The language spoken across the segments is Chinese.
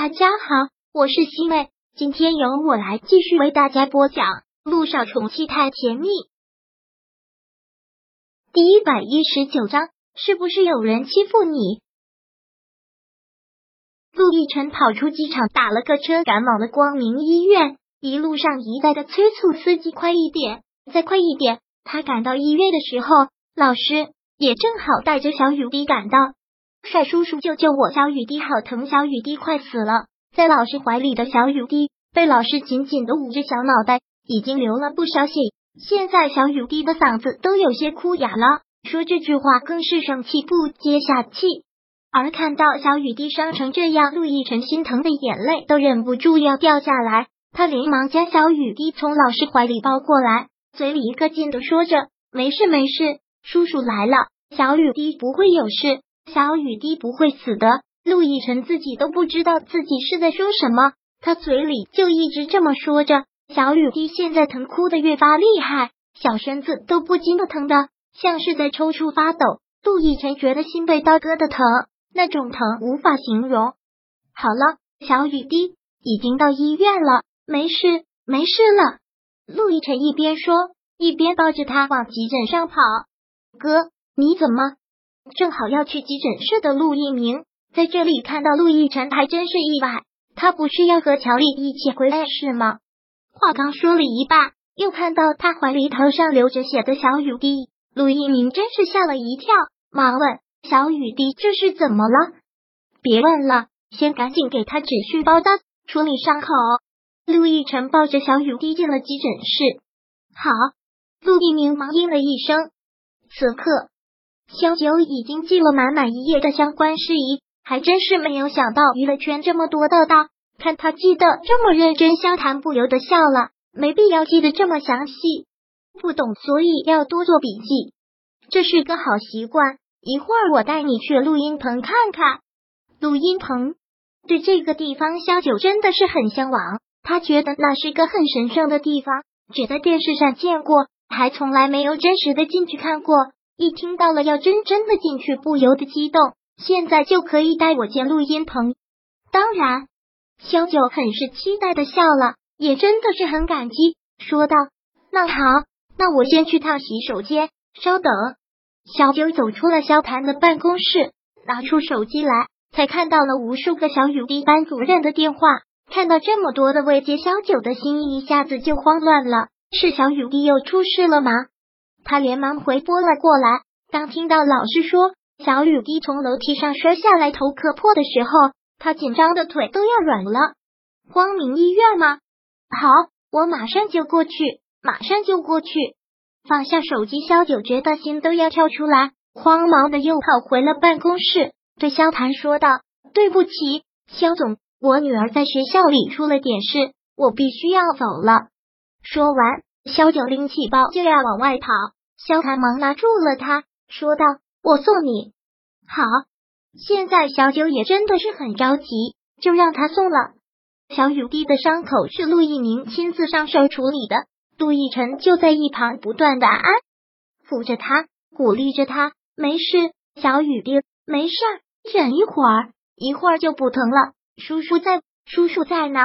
大家好，我是西妹，今天由我来继续为大家播讲《路上宠妻太甜蜜》第一百一十九章。是不是有人欺负你？陆亦辰跑出机场，打了个车，赶往了光明医院。一路上一再的催促司机快一点，再快一点。他赶到医院的时候，老师也正好带着小雨滴赶到。帅叔叔，救救我！小雨滴好疼，小雨滴快死了！在老师怀里的小雨滴被老师紧紧的捂着小脑袋，已经流了不少血。现在小雨滴的嗓子都有些哭哑了，说这句话更是上气不接下气。而看到小雨滴伤成这样，陆亦辰心疼的眼泪都忍不住要掉下来。他连忙将小雨滴从老师怀里抱过来，嘴里一个劲的说着：“没事没事，叔叔来了，小雨滴不会有事。”小雨滴不会死的，陆亦辰自己都不知道自己是在说什么，他嘴里就一直这么说着。小雨滴现在疼哭的越发厉害，小身子都不禁的疼的像是在抽搐发抖。陆亦辰觉得心被刀割的疼，那种疼无法形容。好了，小雨滴已经到医院了，没事，没事了。陆亦辰一边说，一边抱着他往急诊上跑。哥，你怎么？正好要去急诊室的陆一鸣在这里看到陆亦辰，还真是意外。他不是要和乔丽一起回来是吗？话刚说了一半，又看到他怀里头上流着血的小雨滴，陆一鸣真是吓了一跳，忙问小雨滴这是怎么了？别问了，先赶紧给他止血包扎，处理伤口。陆亦辰抱着小雨滴进了急诊室。好，陆一鸣忙应了一声。此刻。萧九已经记了满满一页的相关事宜，还真是没有想到娱乐圈这么多的道。看他记得这么认真，萧谈不由得笑了。没必要记得这么详细，不懂所以要多做笔记，这是个好习惯。一会儿我带你去录音棚看看。录音棚对这个地方，萧九真的是很向往。他觉得那是个很神圣的地方，只在电视上见过，还从来没有真实的进去看过。一听到了要真真的进去，不由得激动。现在就可以带我见录音棚。当然，萧九很是期待的笑了，也真的是很感激，说道：“那好，那我先去趟洗手间，稍等。”小九走出了萧谈的办公室，拿出手机来，才看到了无数个小雨滴班主任的电话。看到这么多的未接，萧九的心一下子就慌乱了。是小雨滴又出事了吗？他连忙回拨了过来。当听到老师说小雨滴从楼梯上摔下来，头磕破的时候，他紧张的腿都要软了。光明医院吗？好，我马上就过去，马上就过去。放下手机，肖九觉得心都要跳出来，慌忙的又跑回了办公室，对萧谭说道：“对不起，肖总，我女儿在学校里出了点事，我必须要走了。”说完，肖九拎起包就要往外跑。萧谭忙拉住了他，说道：“我送你。”好，现在小九也真的是很着急，就让他送了。小雨滴的伤口是陆一鸣亲自上手处理的，陆亦辰就在一旁不断的安抚着他，鼓励着他：“没事，小雨滴，没事，忍一会儿，一会儿就不疼了。叔叔在，叔叔在呢。”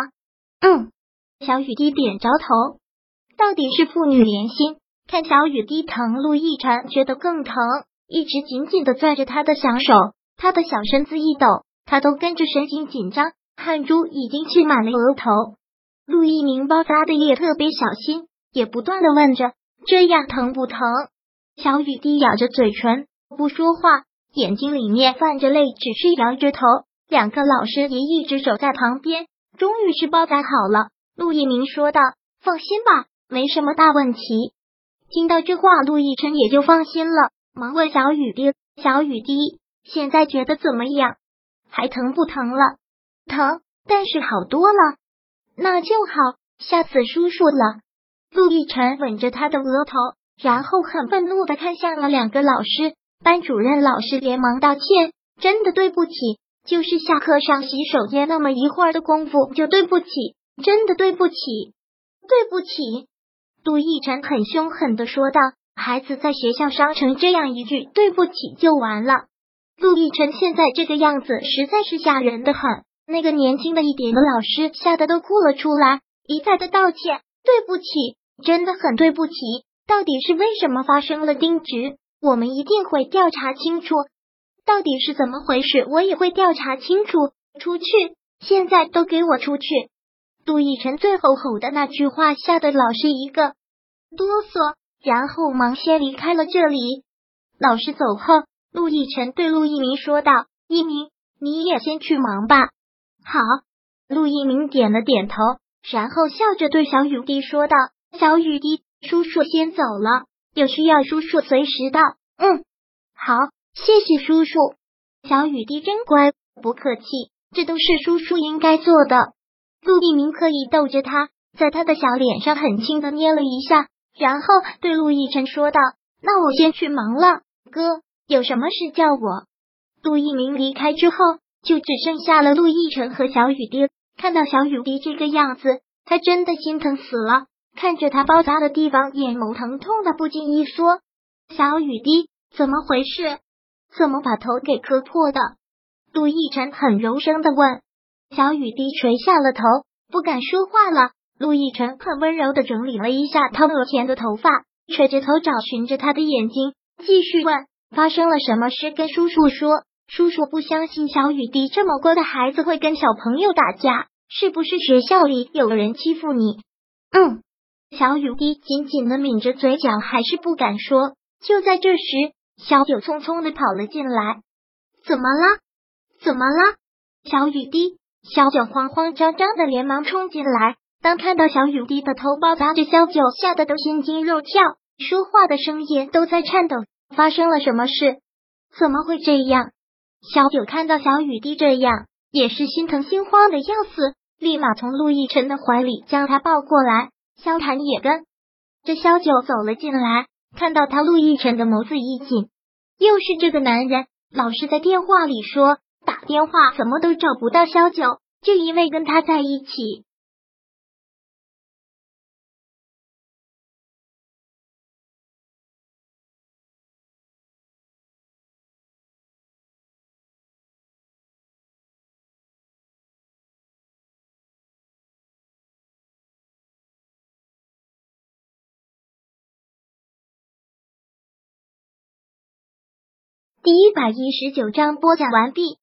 嗯，小雨滴点着头，到底是父女连心。看小雨滴疼，陆亦辰觉得更疼，一直紧紧的攥着他的小手，他的小身子一抖，他都跟着神经紧张，汗珠已经沁满了额头。陆一鸣包扎的也特别小心，也不断的问着：“这样疼不疼？”小雨滴咬着嘴唇不说话，眼睛里面泛着泪，只是摇着头。两个老师也一直守在旁边，终于是包扎好了。陆一鸣说道：“放心吧，没什么大问题。”听到这话，陆亦辰也就放心了，忙问小雨滴：“小雨滴，现在觉得怎么样？还疼不疼了？疼，但是好多了。那就好，吓死叔叔了。”陆亦辰吻着他的额头，然后很愤怒的看向了两个老师。班主任老师连忙道歉：“真的对不起，就是下课上洗手间那么一会儿的功夫，就对不起，真的对不起，对不起。”杜奕晨很凶狠的说道：“孩子在学校伤成这样一句对不起就完了。”陆亦辰现在这个样子实在是吓人的很，那个年轻的一点的老师吓得都哭了出来，一再的道歉：“对不起，真的很对不起。到底是为什么发生了丁职？我们一定会调查清楚。到底是怎么回事？我也会调查清楚。出去，现在都给我出去！”杜奕晨最后吼的那句话，吓得老师一个哆嗦，然后忙先离开了这里。老师走后，陆奕晨对陆一鸣说道：“一鸣，你也先去忙吧。”好，陆一鸣点了点头，然后笑着对小雨滴说道：“小雨滴，叔叔先走了，有需要叔叔随时到。”嗯，好，谢谢叔叔。小雨滴真乖，不客气，这都是叔叔应该做的。陆一鸣刻意逗着他，在他的小脸上很轻的捏了一下，然后对陆亦辰说道：“那我先去忙了，哥，有什么事叫我。”陆一鸣离开之后。就只剩下了陆亦辰和小雨滴。看到小雨滴这个样子，他真的心疼死了。看着他包扎的地方，眼眸疼痛的不禁一缩。小雨滴，怎么回事？怎么把头给磕破的？陆亦辰很柔声的问。小雨滴垂下了头，不敢说话了。陆亦辰很温柔的整理了一下他额前的头发，垂着头找寻着他的眼睛，继续问：发生了什么事？跟叔叔说。叔叔不相信小雨滴这么乖的孩子会跟小朋友打架，是不是学校里有人欺负你？嗯，小雨滴紧紧的抿着嘴角，还是不敢说。就在这时，小九匆匆的跑了进来。怎么了？怎么了？小雨滴，小九慌慌张张的连忙冲进来。当看到小雨滴的头包扎着，小九吓得都心惊肉跳，说话的声音都在颤抖。发生了什么事？怎么会这样？小九看到小雨滴这样，也是心疼心慌的要死，立马从陆亦辰的怀里将他抱过来。萧谈也跟着萧九走了进来，看到他，陆亦辰的眸子一紧，又是这个男人，老是在电话里说打电话怎么都找不到萧九，就因为跟他在一起。第一百一十九章播讲完毕。